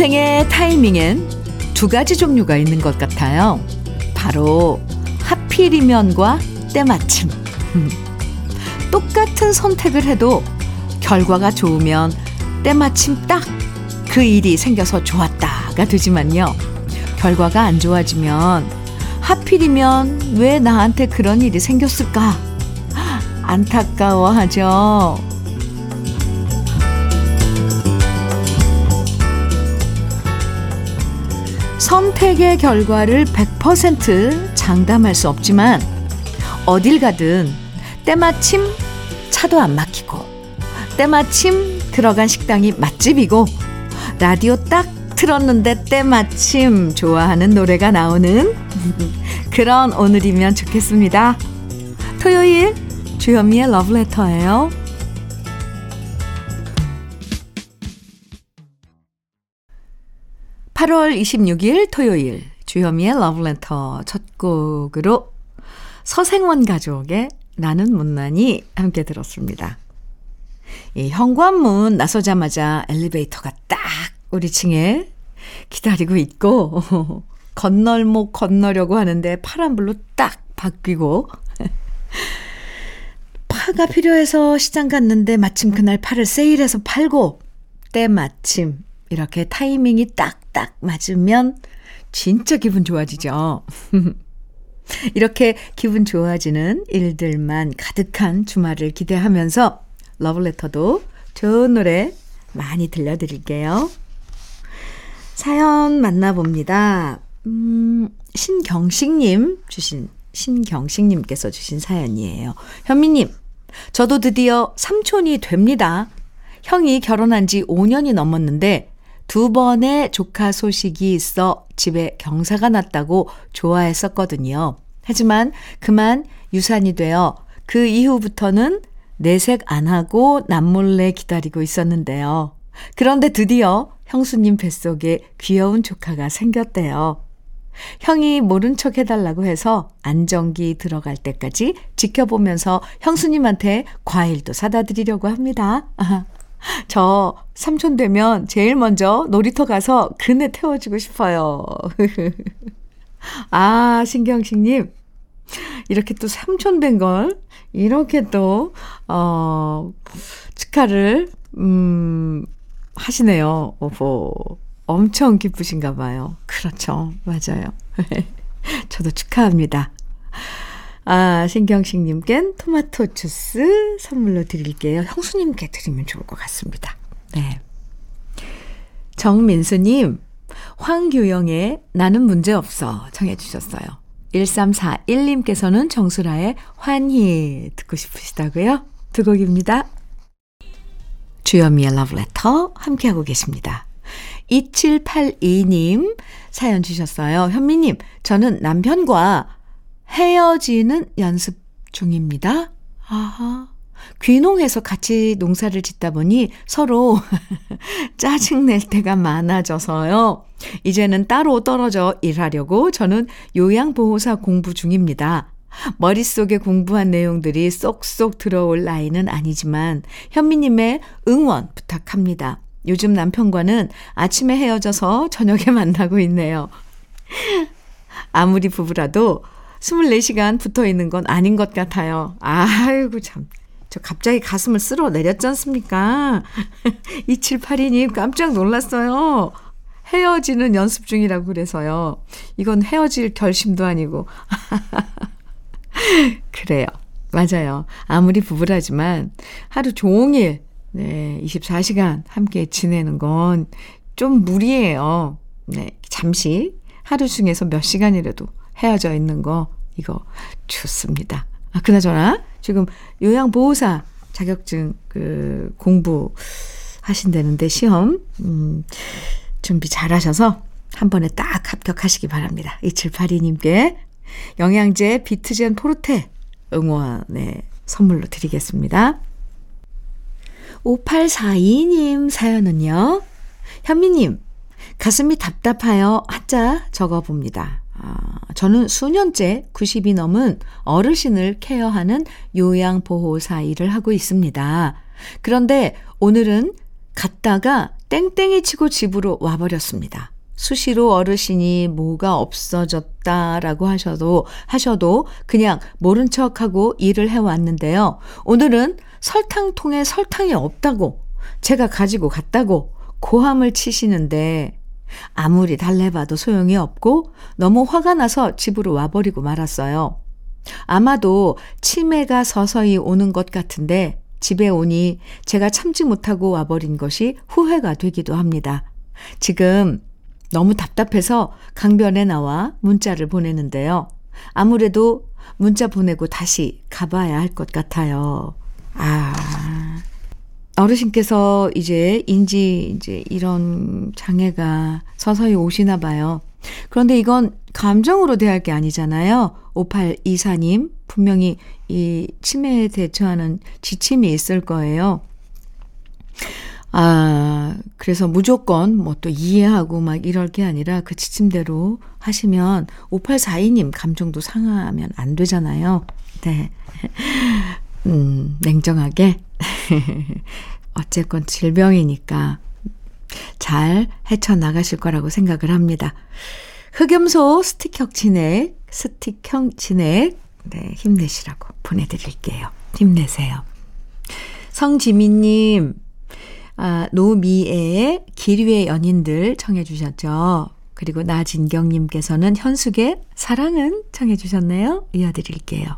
인생의 타이밍엔 두 가지 종류가 있는 것 같아요. 바로 하필이면과 때마침. 똑같은 선택을 해도 결과가 좋으면 때마침 딱 그 일이 생겨서 좋았다가 되지만요. 결과가 안 좋아지면 하필이면 왜 나한테 그런 일이 생겼을까? 안타까워하죠. 선택의 결과를 100% 장담할 수 없지만 어딜 가든 때마침 차도 안 막히고 때마침 들어간 식당이 맛집이고 라디오 딱 틀었는데 때마침 좋아하는 노래가 나오는 그런 오늘이면 좋겠습니다. 토요일 주현미의 러브레터예요. 8월 26일 토요일 주현미의 러브레터 첫 곡으로 서생원 가족의 나는 못나니 함께 들었습니다. 이 현관문 나서자마자 엘리베이터가 딱 우리 층에 기다리고 있고 건널목 건너려고 하는데 파란불로 딱 바뀌고 파가 필요해서 시장 갔는데 마침 그날 파를 세일해서 팔고 때마침 이렇게 타이밍이 딱 딱 맞으면 진짜 기분 좋아지죠. 이렇게 기분 좋아지는 일들만 가득한 주말을 기대하면서 러블레터도 좋은 노래 많이 들려드릴게요. 사연 만나봅니다. 음, 신경식님 주신, 신경식님께서 주신 사연이에요. 현미님, 저도 드디어 삼촌이 됩니다. 형이 결혼한 지 5년이 넘었는데 두 번의 조카 소식이 있어 집에 경사가 났다고 좋아했었거든요. 하지만 그만 유산이 되어 그 이후부터는 내색 안 하고 남몰래 기다리고 있었는데요. 그런데 드디어 형수님 뱃속에 귀여운 조카가 생겼대요. 형이 모른 척 해달라고 해서 안정기 들어갈 때까지 지켜보면서 형수님한테 과일도 사다 드리려고 합니다. 저 삼촌 되면 제일 먼저 놀이터 가서 그네 태워주고 싶어요. 아, 신경식님. 이렇게 또 삼촌 된 걸, 이렇게 또, 어, 축하를, 음, 하시네요. 오호. 엄청 기쁘신가 봐요. 그렇죠. 맞아요. 저도 축하합니다. 아, 신경식님껜 토마토 주스 선물로 드릴게요. 형수님께 드리면 좋을 것 같습니다. 네. 정민수님, 황규영의 나는 문제 없어 청해주셨어요. 1341님께서는 정수라의 환희 듣고 싶으시다고요? 두 곡입니다. 주여미의 러브레터 함께하고 계십니다. 2782님 사연 주셨어요. 현미님, 저는 남편과 헤어지는 연습 중입니다. 아하. 귀농해서 같이 농사를 짓다 보니 서로 짜증낼 때가 많아져서요. 이제는 따로 떨어져 일하려고 저는 요양보호사 공부 중입니다. 머릿속에 공부한 내용들이 쏙쏙 들어올 나이는 아니지만 현미님의 응원 부탁합니다. 요즘 남편과는 아침에 헤어져서 저녁에 만나고 있네요. 아무리 부부라도 24시간 붙어 있는 건 아닌 것 같아요. 아이고, 참. 저 갑자기 가슴을 쓸어 내렸지 않습니까? 2782님 깜짝 놀랐어요. 헤어지는 연습 중이라고 그래서요. 이건 헤어질 결심도 아니고. 그래요. 맞아요. 아무리 부부라지만 하루 종일, 네, 24시간 함께 지내는 건 좀 무리예요. 네, 잠시 하루 중에서 몇 시간이라도 헤어져 있는 거, 이거 좋습니다. 아, 그나저나, 지금 요양보호사 자격증 그 공부 하신다는데 시험, 음, 준비 잘 하셔서 한 번에 딱 합격하시기 바랍니다. 2782님께 영양제 비트젠 포르테 응원의 선물로 드리겠습니다. 5842님 사연은요. 현미님, 가슴이 답답하여 한자 적어봅니다. 아, 저는 수년째 90이 넘은 어르신을 케어하는 요양보호사 일을 하고 있습니다. 그런데 오늘은 갔다가 땡땡이 치고 집으로 와버렸습니다. 수시로 어르신이 뭐가 없어졌다라고 하셔도, 하셔도 그냥 모른 척하고 일을 해왔는데요. 오늘은 설탕통에 설탕이 없다고, 제가 가지고 갔다고 고함을 치시는데, 아무리 달래봐도 소용이 없고, 너무 화가 나서 집으로 와버리고 말았어요. 아마도 치매가 서서히 오는 것 같은데, 집에 오니 제가 참지 못하고 와버린 것이 후회가 되기도 합니다. 지금 너무 답답해서 강변에 나와 문자를 보내는데요. 아무래도 문자 보내고 다시 가봐야 할 것 같아요. 아. 어르신께서 이제 인지 이제 이런 장애가 서서히 오시나 봐요. 그런데 이건 감정으로 대할 게 아니잖아요. 5824님, 분명히 이 치매에 대처하는 지침이 있을 거예요. 아, 그래서 무조건 뭐 또 이해하고 막 이럴 게 아니라 그 지침대로 하시면 5842님 감정도 상하면 안 되잖아요. 네. 음, 냉정하게. 어쨌건 질병이니까 잘 헤쳐나가실 거라고 생각을 합니다. 흑염소 스틱형 진액, 스틱형 진액, 네, 힘내시라고 보내드릴게요. 힘내세요. 성지민님, 아, 노미애의 기류의 연인들 청해 주셨죠. 그리고 나진경님께서는 현숙의 사랑은 청해 주셨네요. 이어드릴게요.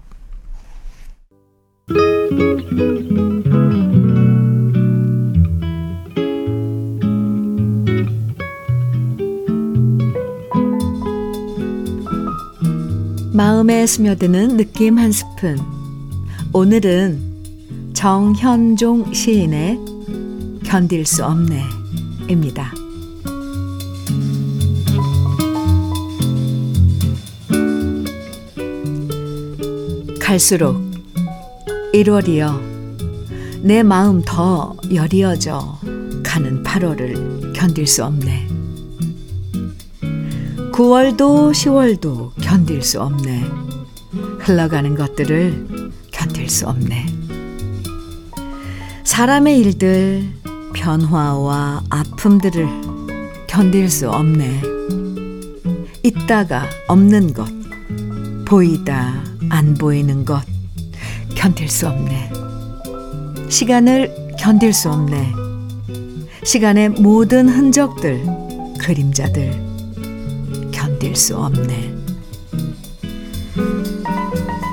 마음에 스며드는 느낌 한 스푼. 오늘은 정현종 시인의 견딜 수 없네 입니다. 갈수록 1월이여 내 마음 더 여리어져 가는 8월을 견딜 수 없네. 9월도 10월도 견딜 수 없네. 흘러가는 것들을 견딜 수 없네. 사람의 일들, 변화와 아픔들을 견딜 수 없네. 있다가 없는 것, 보이다 안 보이는 것, 견딜 수 없네. 시간을 견딜 수 없네. 시간의 모든 흔적들, 그림자들, 견딜 수 없네.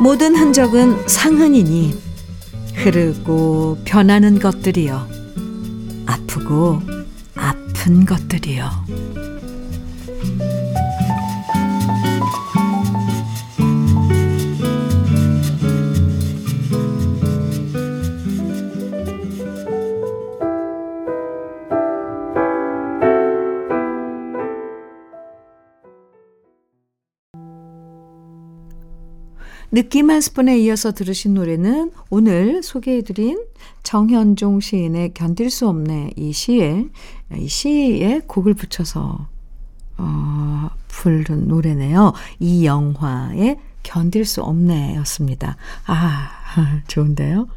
모든 흔적은 상흔이니 흐르고 변하는 것들이여 아프고 아픈 것들이여 느낌 한 스푼에 이어서 들으신 노래는 오늘 소개해드린 정현종 시인의 견딜 수 없네 이 시에 이 시에 곡을 붙여서 어, 부른 노래네요. 이 영화의 견딜 수 없네였습니다. 아 좋은데요.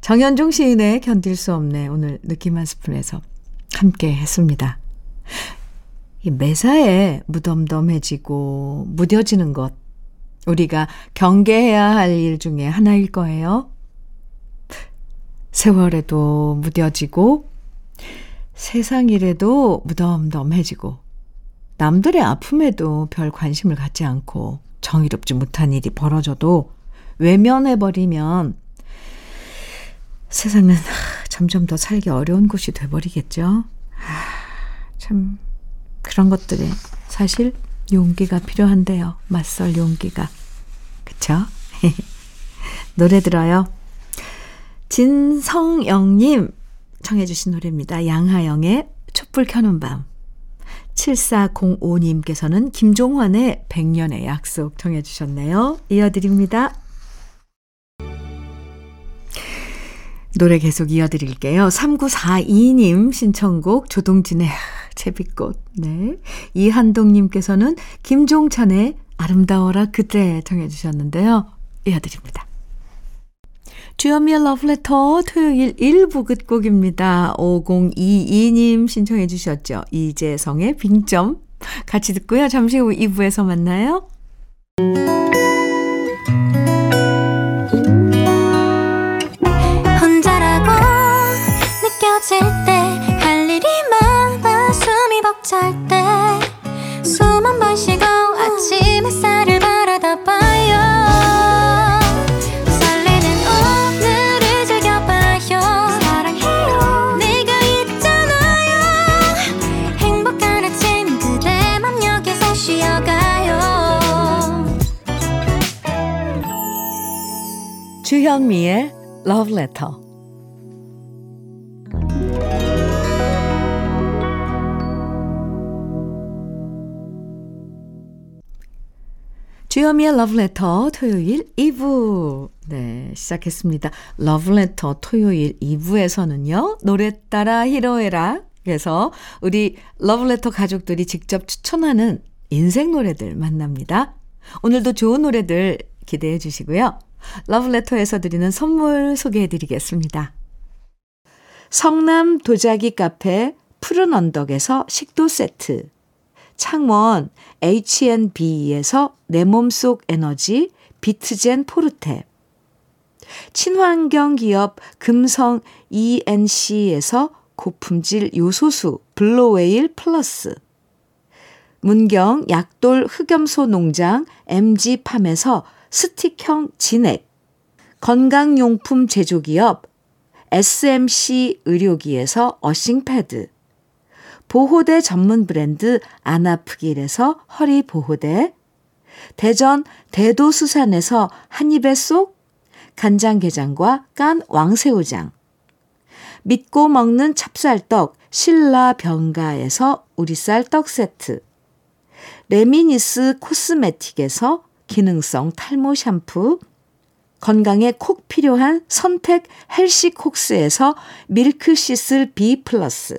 정현종 시인의 견딜 수 없네 오늘 느낌 한 스푼에서 함께 했습니다. 이 매사에 무덤덤해지고 무뎌지는 것 우리가 경계해야 할 일 중에 하나일 거예요. 세월에도 무뎌지고 세상 일에도 무덤덤해지고 남들의 아픔에도 별 관심을 갖지 않고 정의롭지 못한 일이 벌어져도 외면해버리면 세상은 점점 더 살기 어려운 곳이 돼버리겠죠. 참 그런 것들이 사실 용기가 필요한데요. 맞설 용기가. 그쵸? 노래 들어요. 진성영님 청해주신 노래입니다. 양하영의 촛불 켜는 밤. 7405님께서는 김종환의 백년의 약속 청해주셨네요. 이어드립니다. 노래 계속 이어드릴게요. 3942님 신청곡 조동진의 제비꽃. 네. 이한동님께서는 김종찬의 아름다워라 그때 정해주셨는데요. 이어드립니다. 주현미의 러브레터 토요일 1부 끝곡입니다. 5022님 신청해 주셨죠. 이재성의 빙점. 같이 듣고요. 잠시 후 2부에서 만나요. 혼자라고 느껴질 벅찰 때숨 한 번 쉬고 주현미의 러브레터. 주현미의 러브레터 토요일 2부. 네, 시작했습니다. 러브레터 토요일 2부에서는요, 노래 따라 히로에라. 그래서 우리 러브레터 가족들이 직접 추천하는 인생 노래들 만납니다. 오늘도 좋은 노래들 기대해 주시고요. 러브레터에서 드리는 선물 소개해 드리겠습니다. 성남 도자기 카페 푸른 언덕에서 식도 세트. 창원 H&B에서 내 몸속 에너지 비트젠 포르테. 친환경 기업 금성 ENC에서 고품질 요소수 블로웨일 플러스. 문경 약돌 흑염소 농장 MG팜에서 스틱형 진액. 건강용품 제조기업 SMC 의료기에서 어싱패드. 보호대 전문 브랜드 안아프길에서 허리 보호대, 대전 대도수산에서 한입에 쏙 간장게장과 깐 왕새우장, 믿고 먹는 찹쌀떡 신라 병가에서 우리쌀 떡 세트, 레미니스 코스메틱에서 기능성 탈모 샴푸, 건강에 콕 필요한 선택 헬시콕스에서 밀크시슬 B 플러스,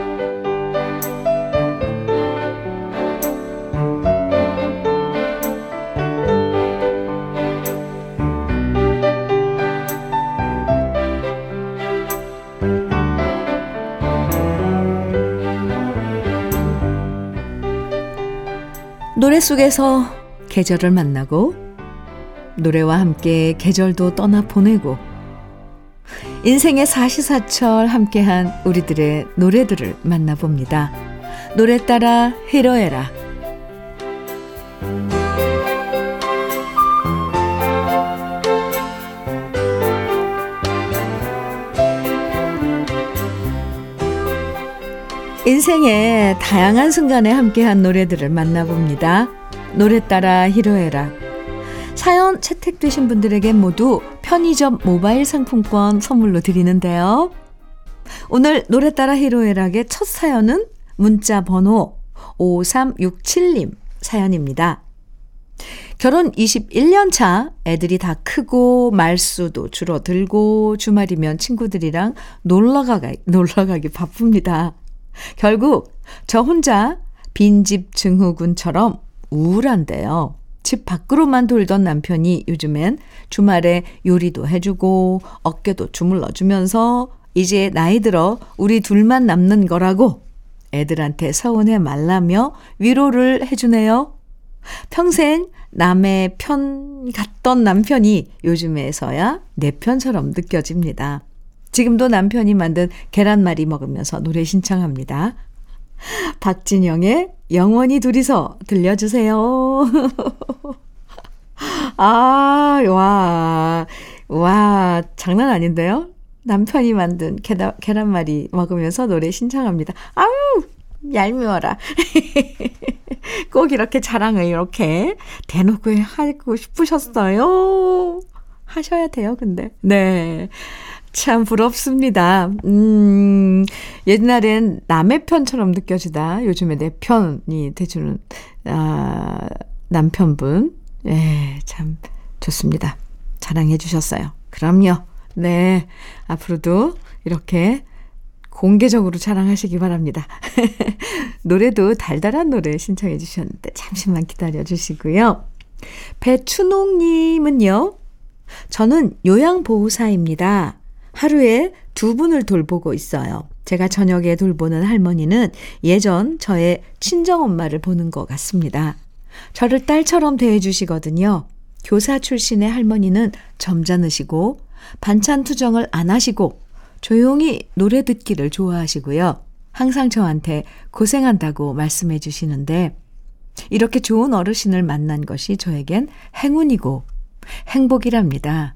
노래 속에서 계절을 만나고 노래와 함께 계절도 떠나 보내고 인생의 사시사철 함께한 우리들의 노래들을 만나봅니다. 노래 따라 히로에라 인생의 다양한 순간에 함께한 노래들을 만나봅니다. 노래 따라 히로에라. 사연 채택되신 분들에게 모두 편의점 모바일 상품권 선물로 드리는데요. 오늘 노래 따라 히로에락의 첫 사연은 문자 번호 5367님 사연입니다. 결혼 21년 차 애들이 다 크고 말수도 줄어들고 주말이면 친구들이랑 놀러가, 놀러가기 바쁩니다. 결국 저 혼자 빈집 증후군처럼 우울한데요. 집 밖으로만 돌던 남편이 요즘엔 주말에 요리도 해주고 어깨도 주물러주면서 이제 나이 들어 우리 둘만 남는 거라고 애들한테 서운해 말라며 위로를 해주네요. 평생 남의 편 같던 남편이 요즘에서야 내 편처럼 느껴집니다. 지금도 남편이 만든 계란말이 먹으면서 노래 신청합니다. 박진영의 영원히 둘이서 들려주세요. 아, 와, 와, 장난 아닌데요? 남편이 만든 계란, 계란말이 먹으면서 노래 신청합니다. 아우, 얄미워라. 꼭 이렇게 자랑을 이렇게 대놓고 하고 싶으셨어요. 하셔야 돼요, 근데. 네. 참 부럽습니다. 음, 옛날엔 남의 편처럼 느껴지다. 요즘에 내 편이 돼주는, 아, 남편분. 예, 참 좋습니다. 자랑해 주셨어요. 그럼요. 네. 앞으로도 이렇게 공개적으로 자랑하시기 바랍니다. 노래도 달달한 노래 신청해 주셨는데 잠시만 기다려 주시고요. 배춘옥님은요. 저는 요양보호사입니다. 하루에 두 분을 돌보고 있어요. 제가 저녁에 돌보는 할머니는 예전 저의 친정엄마를 보는 것 같습니다. 저를 딸처럼 대해주시거든요. 교사 출신의 할머니는 점잖으시고 반찬 투정을 안 하시고 조용히 노래 듣기를 좋아하시고요. 항상 저한테 고생한다고 말씀해 주시는데 이렇게 좋은 어르신을 만난 것이 저에겐 행운이고 행복이랍니다.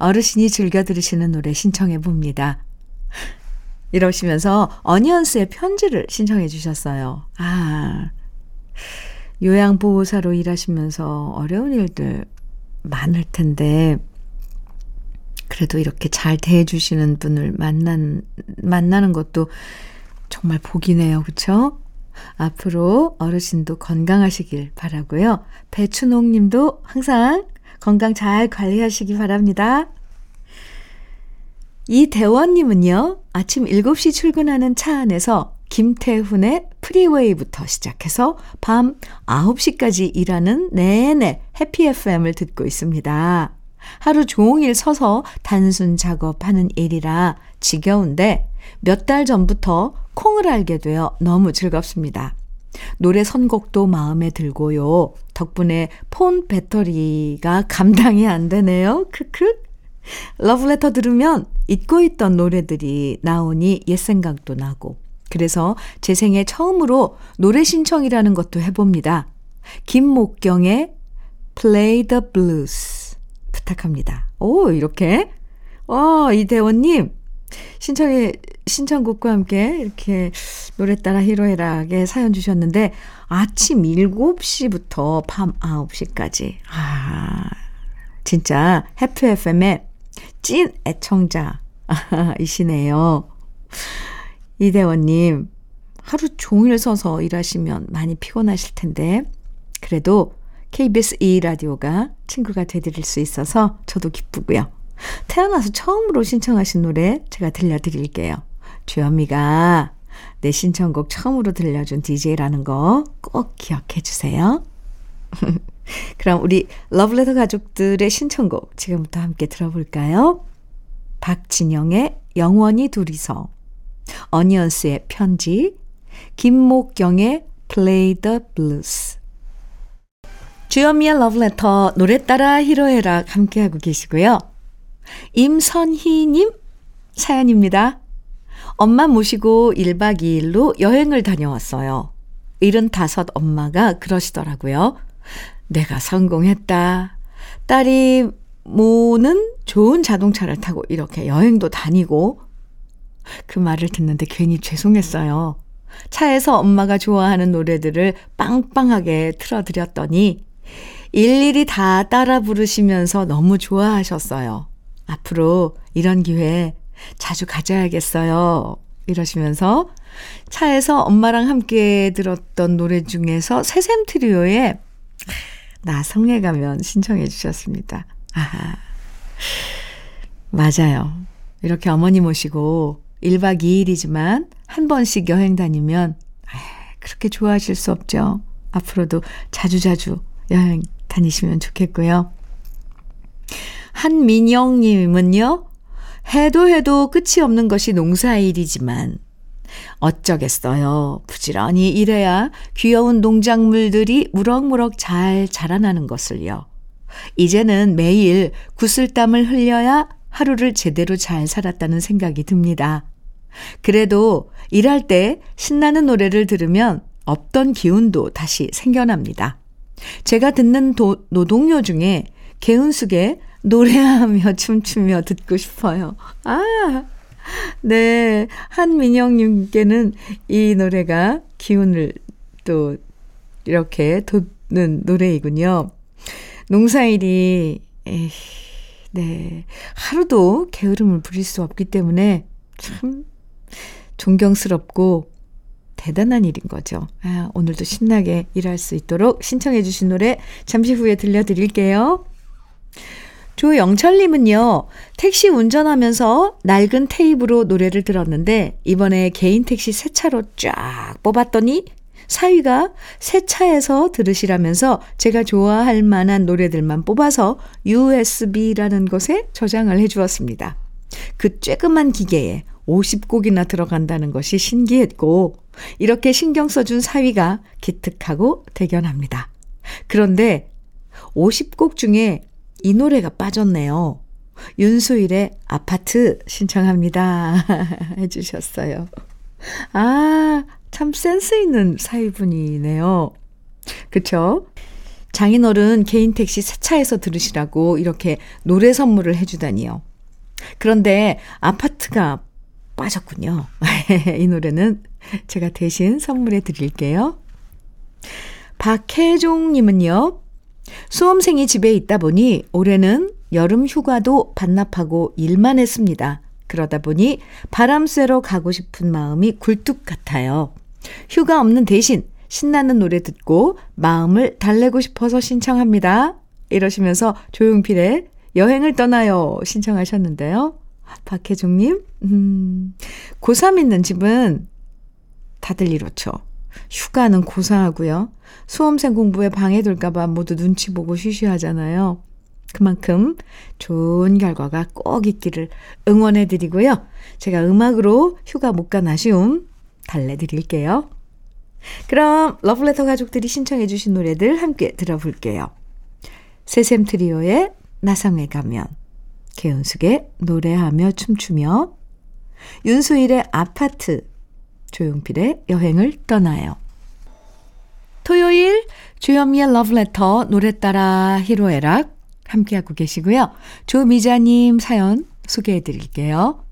어르신이 즐겨 들으시는 노래 신청해 봅니다. 이러시면서 어니언스의 편지를 신청해 주셨어요. 아, 요양보호사로 일하시면서 어려운 일들 많을 텐데, 그래도 이렇게 잘 대해주시는 분을 만난, 만나는 것도 정말 복이네요. 그쵸? 앞으로 어르신도 건강하시길 바라고요. 배춘옥 님도 항상 건강 잘 관리하시기 바랍니다. 이대원님은요, 아침 7시 출근하는 차 안에서 김태훈의 프리웨이부터 시작해서 밤 9시까지 일하는 내내 해피 FM을 듣고 있습니다. 하루 종일 서서 단순 작업하는 일이라 지겨운데 몇 달 전부터 콩을 알게 되어 너무 즐겁습니다. 노래 선곡도 마음에 들고요. 덕분에 폰 배터리가 감당이 안 되네요. 크크. 러브레터 들으면 잊고 있던 노래들이 나오니 옛 생각도 나고. 그래서 제 생애 처음으로 노래 신청이라는 것도 해봅니다. 김목경의 Play the Blues 부탁합니다. 오, 이렇게. 어, 이대원님. 신청해, 신청곡과 함께 이렇게 노래 따라 히로에락에 사연 주셨는데 아침 7시부터 밤 9시까지. 아, 진짜 해피 FM의 찐 애청자이시네요. 이대원님, 하루 종일 서서 일하시면 많이 피곤하실 텐데, 그래도 KBS 2라디오가 친구가 되드릴 수 있어서 저도 기쁘고요. 태어나서 처음으로 신청하신 노래 제가 들려드릴게요. 주현미가 내 신청곡 처음으로 들려준 DJ라는 거 꼭 기억해 주세요. 그럼 우리 러블레터 가족들의 신청곡 지금부터 함께 들어볼까요? 박진영의 영원히 둘이서, 어니언스의 편지, 김목경의 Play the Blues. 주현미의 러브레터 노래 따라 히로에락 함께하고 계시고요. 임선희님 사연입니다. 엄마 모시고 1박 2일로 여행을 다녀왔어요. 75 엄마가 그러시더라고요. 내가 성공했다. 딸이 모는 좋은 자동차를 타고 이렇게 여행도 다니고 그 말을 듣는데 괜히 죄송했어요. 차에서 엄마가 좋아하는 노래들을 빵빵하게 틀어드렸더니 일일이 다 따라 부르시면서 너무 좋아하셨어요. 앞으로 이런 기회 자주 가져야겠어요. 이러시면서 차에서 엄마랑 함께 들었던 노래 중에서 새샘 트리오의 나 성에 가면 신청해 주셨습니다. 아, 맞아요. 이렇게 어머니 모시고 1박 2일이지만 한 번씩 여행 다니면 그렇게 좋아하실 수 없죠. 앞으로도 자주자주 여행 다니시면 좋겠고요. 한민영님은요, 해도 해도 끝이 없는 것이 농사일이지만, 어쩌겠어요. 부지런히 일해야 귀여운 농작물들이 무럭무럭 잘 자라나는 것을요. 이제는 매일 구슬땀을 흘려야 하루를 제대로 잘 살았다는 생각이 듭니다. 그래도 일할 때 신나는 노래를 들으면 없던 기운도 다시 생겨납니다. 제가 듣는 도, 노동요 중에 개운숙의 노래하며 춤추며 듣고 싶어요. 아, 네. 한민영님께는 이 노래가 기운을 또 이렇게 돋는 노래이군요. 농사일이, 에이, 네. 하루도 게으름을 부릴 수 없기 때문에 참 존경스럽고 대단한 일인 거죠. 아, 오늘도 신나게 일할 수 있도록 신청해 주신 노래 잠시 후에 들려드릴게요. 조영철님은요, 택시 운전하면서 낡은 테이프로 노래를 들었는데, 이번에 개인 택시 새 차로 쫙 뽑았더니, 사위가 새 차에서 들으시라면서 제가 좋아할 만한 노래들만 뽑아서 USB라는 곳에 저장을 해 주었습니다. 그 쬐끄만 기계에 50곡이나 들어간다는 것이 신기했고, 이렇게 신경 써준 사위가 기특하고 대견합니다. 그런데 50곡 중에 이 노래가 빠졌네요. 윤수일의 아파트 신청합니다. 해주셨어요. 아, 참 센스 있는 사위분이네요. 그쵸? 장인어른 개인 택시 세차에서 들으시라고 이렇게 노래 선물을 해주다니요. 그런데 아파트가 빠졌군요. 이 노래는 제가 대신 선물해 드릴게요. 박혜종님은요, 수험생이 집에 있다 보니 올해는 여름 휴가도 반납하고 일만 했습니다. 그러다 보니 바람 쐬러 가고 싶은 마음이 굴뚝 같아요. 휴가 없는 대신 신나는 노래 듣고 마음을 달래고 싶어서 신청합니다. 이러시면서 조용필의 여행을 떠나요 신청하셨는데요. 박혜종님, 음, 고3 있는 집은 다들 이렇죠. 휴가는 고사하고요. 수험생 공부에 방해될까봐 모두 눈치 보고 쉬쉬하잖아요. 그만큼 좋은 결과가 꼭 있기를 응원해 드리고요. 제가 음악으로 휴가 못 간 아쉬움 달래 드릴게요. 그럼 러블레터 가족들이 신청해 주신 노래들 함께 들어볼게요. 세샘 트리오의 나성에 가면, 개은숙의 노래하며 춤추며, 윤수일의 아파트, 조용필의 여행을 떠나요. 토요일 주현미의 러브레터 노래 따라 히로에락 함께하고 계시고요. 조미자님 사연 소개해 드릴게요.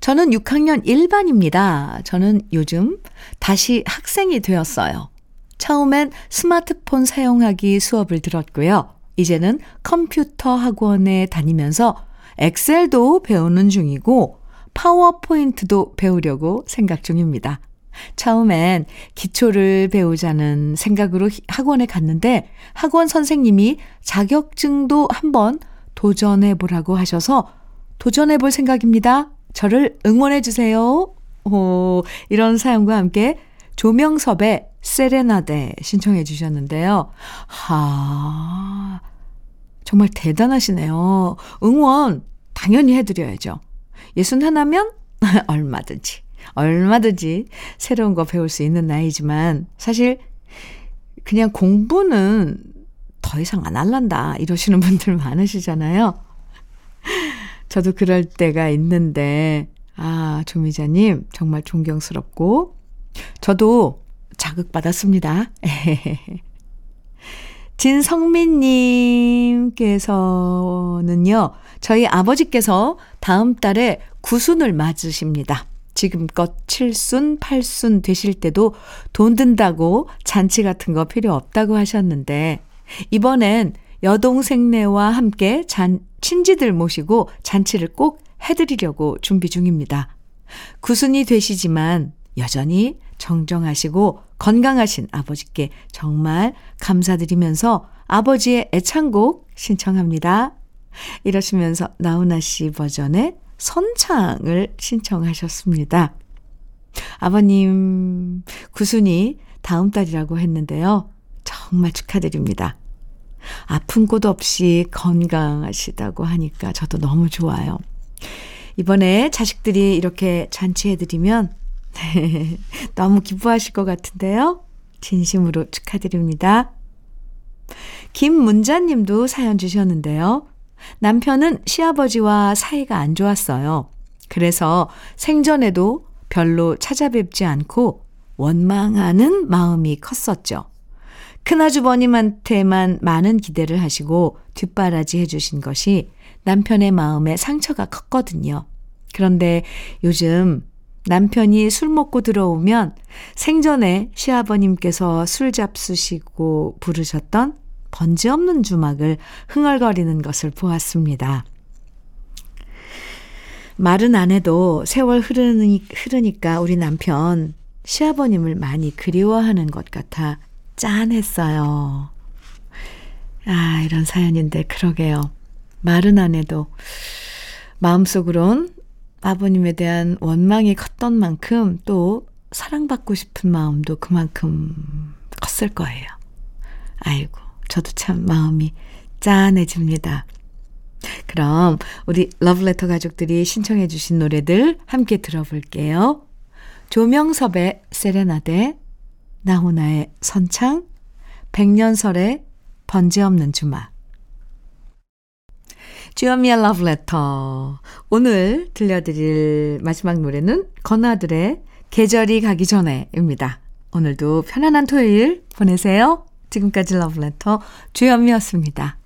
저는 6학년 1반입니다. 저는 요즘 다시 학생이 되었어요. 처음엔 스마트폰 사용하기 수업을 들었고요. 이제는 컴퓨터 학원에 다니면서 엑셀도 배우는 중이고 파워포인트도 배우려고 생각 중입니다. 처음엔 기초를 배우자는 생각으로 학원에 갔는데 학원 선생님이 자격증도 한번 도전해 보라고 하셔서 도전해 볼 생각입니다. 저를 응원해 주세요. 오, 이런 사연과 함께 조명섭의 세레나데 신청해 주셨는데요. 하, 정말 대단하시네요. 응원 당연히 해드려야죠. 예순 하나면 얼마든지, 얼마든지 새로운 거 배울 수 있는 나이지만 사실 그냥 공부는 더 이상 안 할란다 이러시는 분들 많으시잖아요. 저도 그럴 때가 있는데, 아, 조미자님, 정말 존경스럽고, 저도 자극받았습니다. 진성민님께서는요, 저희 아버지께서 다음 달에 구순을 맞으십니다. 지금껏 칠순, 팔순 되실 때도 돈 든다고 잔치 같은 거 필요 없다고 하셨는데, 이번엔 여동생네와 함께 잔, 친지들 모시고 잔치를 꼭 해드리려고 준비 중입니다. 구순이 되시지만 여전히 정정하시고 건강하신 아버지께 정말 감사드리면서 아버지의 애창곡 신청합니다. 이러시면서 나훈아 씨 버전의 선창을 신청하셨습니다. 아버님 구순이 다음 달이라고 했는데요. 정말 축하드립니다. 아픈 곳 없이 건강하시다고 하니까 저도 너무 좋아요. 이번에 자식들이 이렇게 잔치해드리면 너무 기뻐하실 것 같은데요. 진심으로 축하드립니다. 김문자님도 사연 주셨는데요. 남편은 시아버지와 사이가 안 좋았어요. 그래서 생전에도 별로 찾아뵙지 않고 원망하는 마음이 컸었죠. 큰아주버님한테만 많은 기대를 하시고 뒷바라지 해주신 것이 남편의 마음에 상처가 컸거든요. 그런데 요즘 남편이 술 먹고 들어오면 생전에 시아버님께서 술 잡수시고 부르셨던 번지 없는 주막을 흥얼거리는 것을 보았습니다. 말은 안 해도 세월 흐르니, 흐르니까 우리 남편 시아버님을 많이 그리워하는 것 같아 짠했어요. 아, 이런 사연인데, 그러게요. 말은 안 해도 마음속으론 아버님에 대한 원망이 컸던 만큼 또 사랑받고 싶은 마음도 그만큼 컸을 거예요. 아이고, 저도 참 마음이 짠해집니다. 그럼 우리 러브레터 가족들이 신청해 주신 노래들 함께 들어볼게요. 조명섭의 세레나데, 나훈아의 선창, 백년설의 번지 없는 주말. 주현미의 러브레터. 오늘 들려드릴 마지막 노래는 건아들의 계절이 가기 전에입니다. 오늘도 편안한 토요일 보내세요. 지금까지 러브레터 주현미였습니다.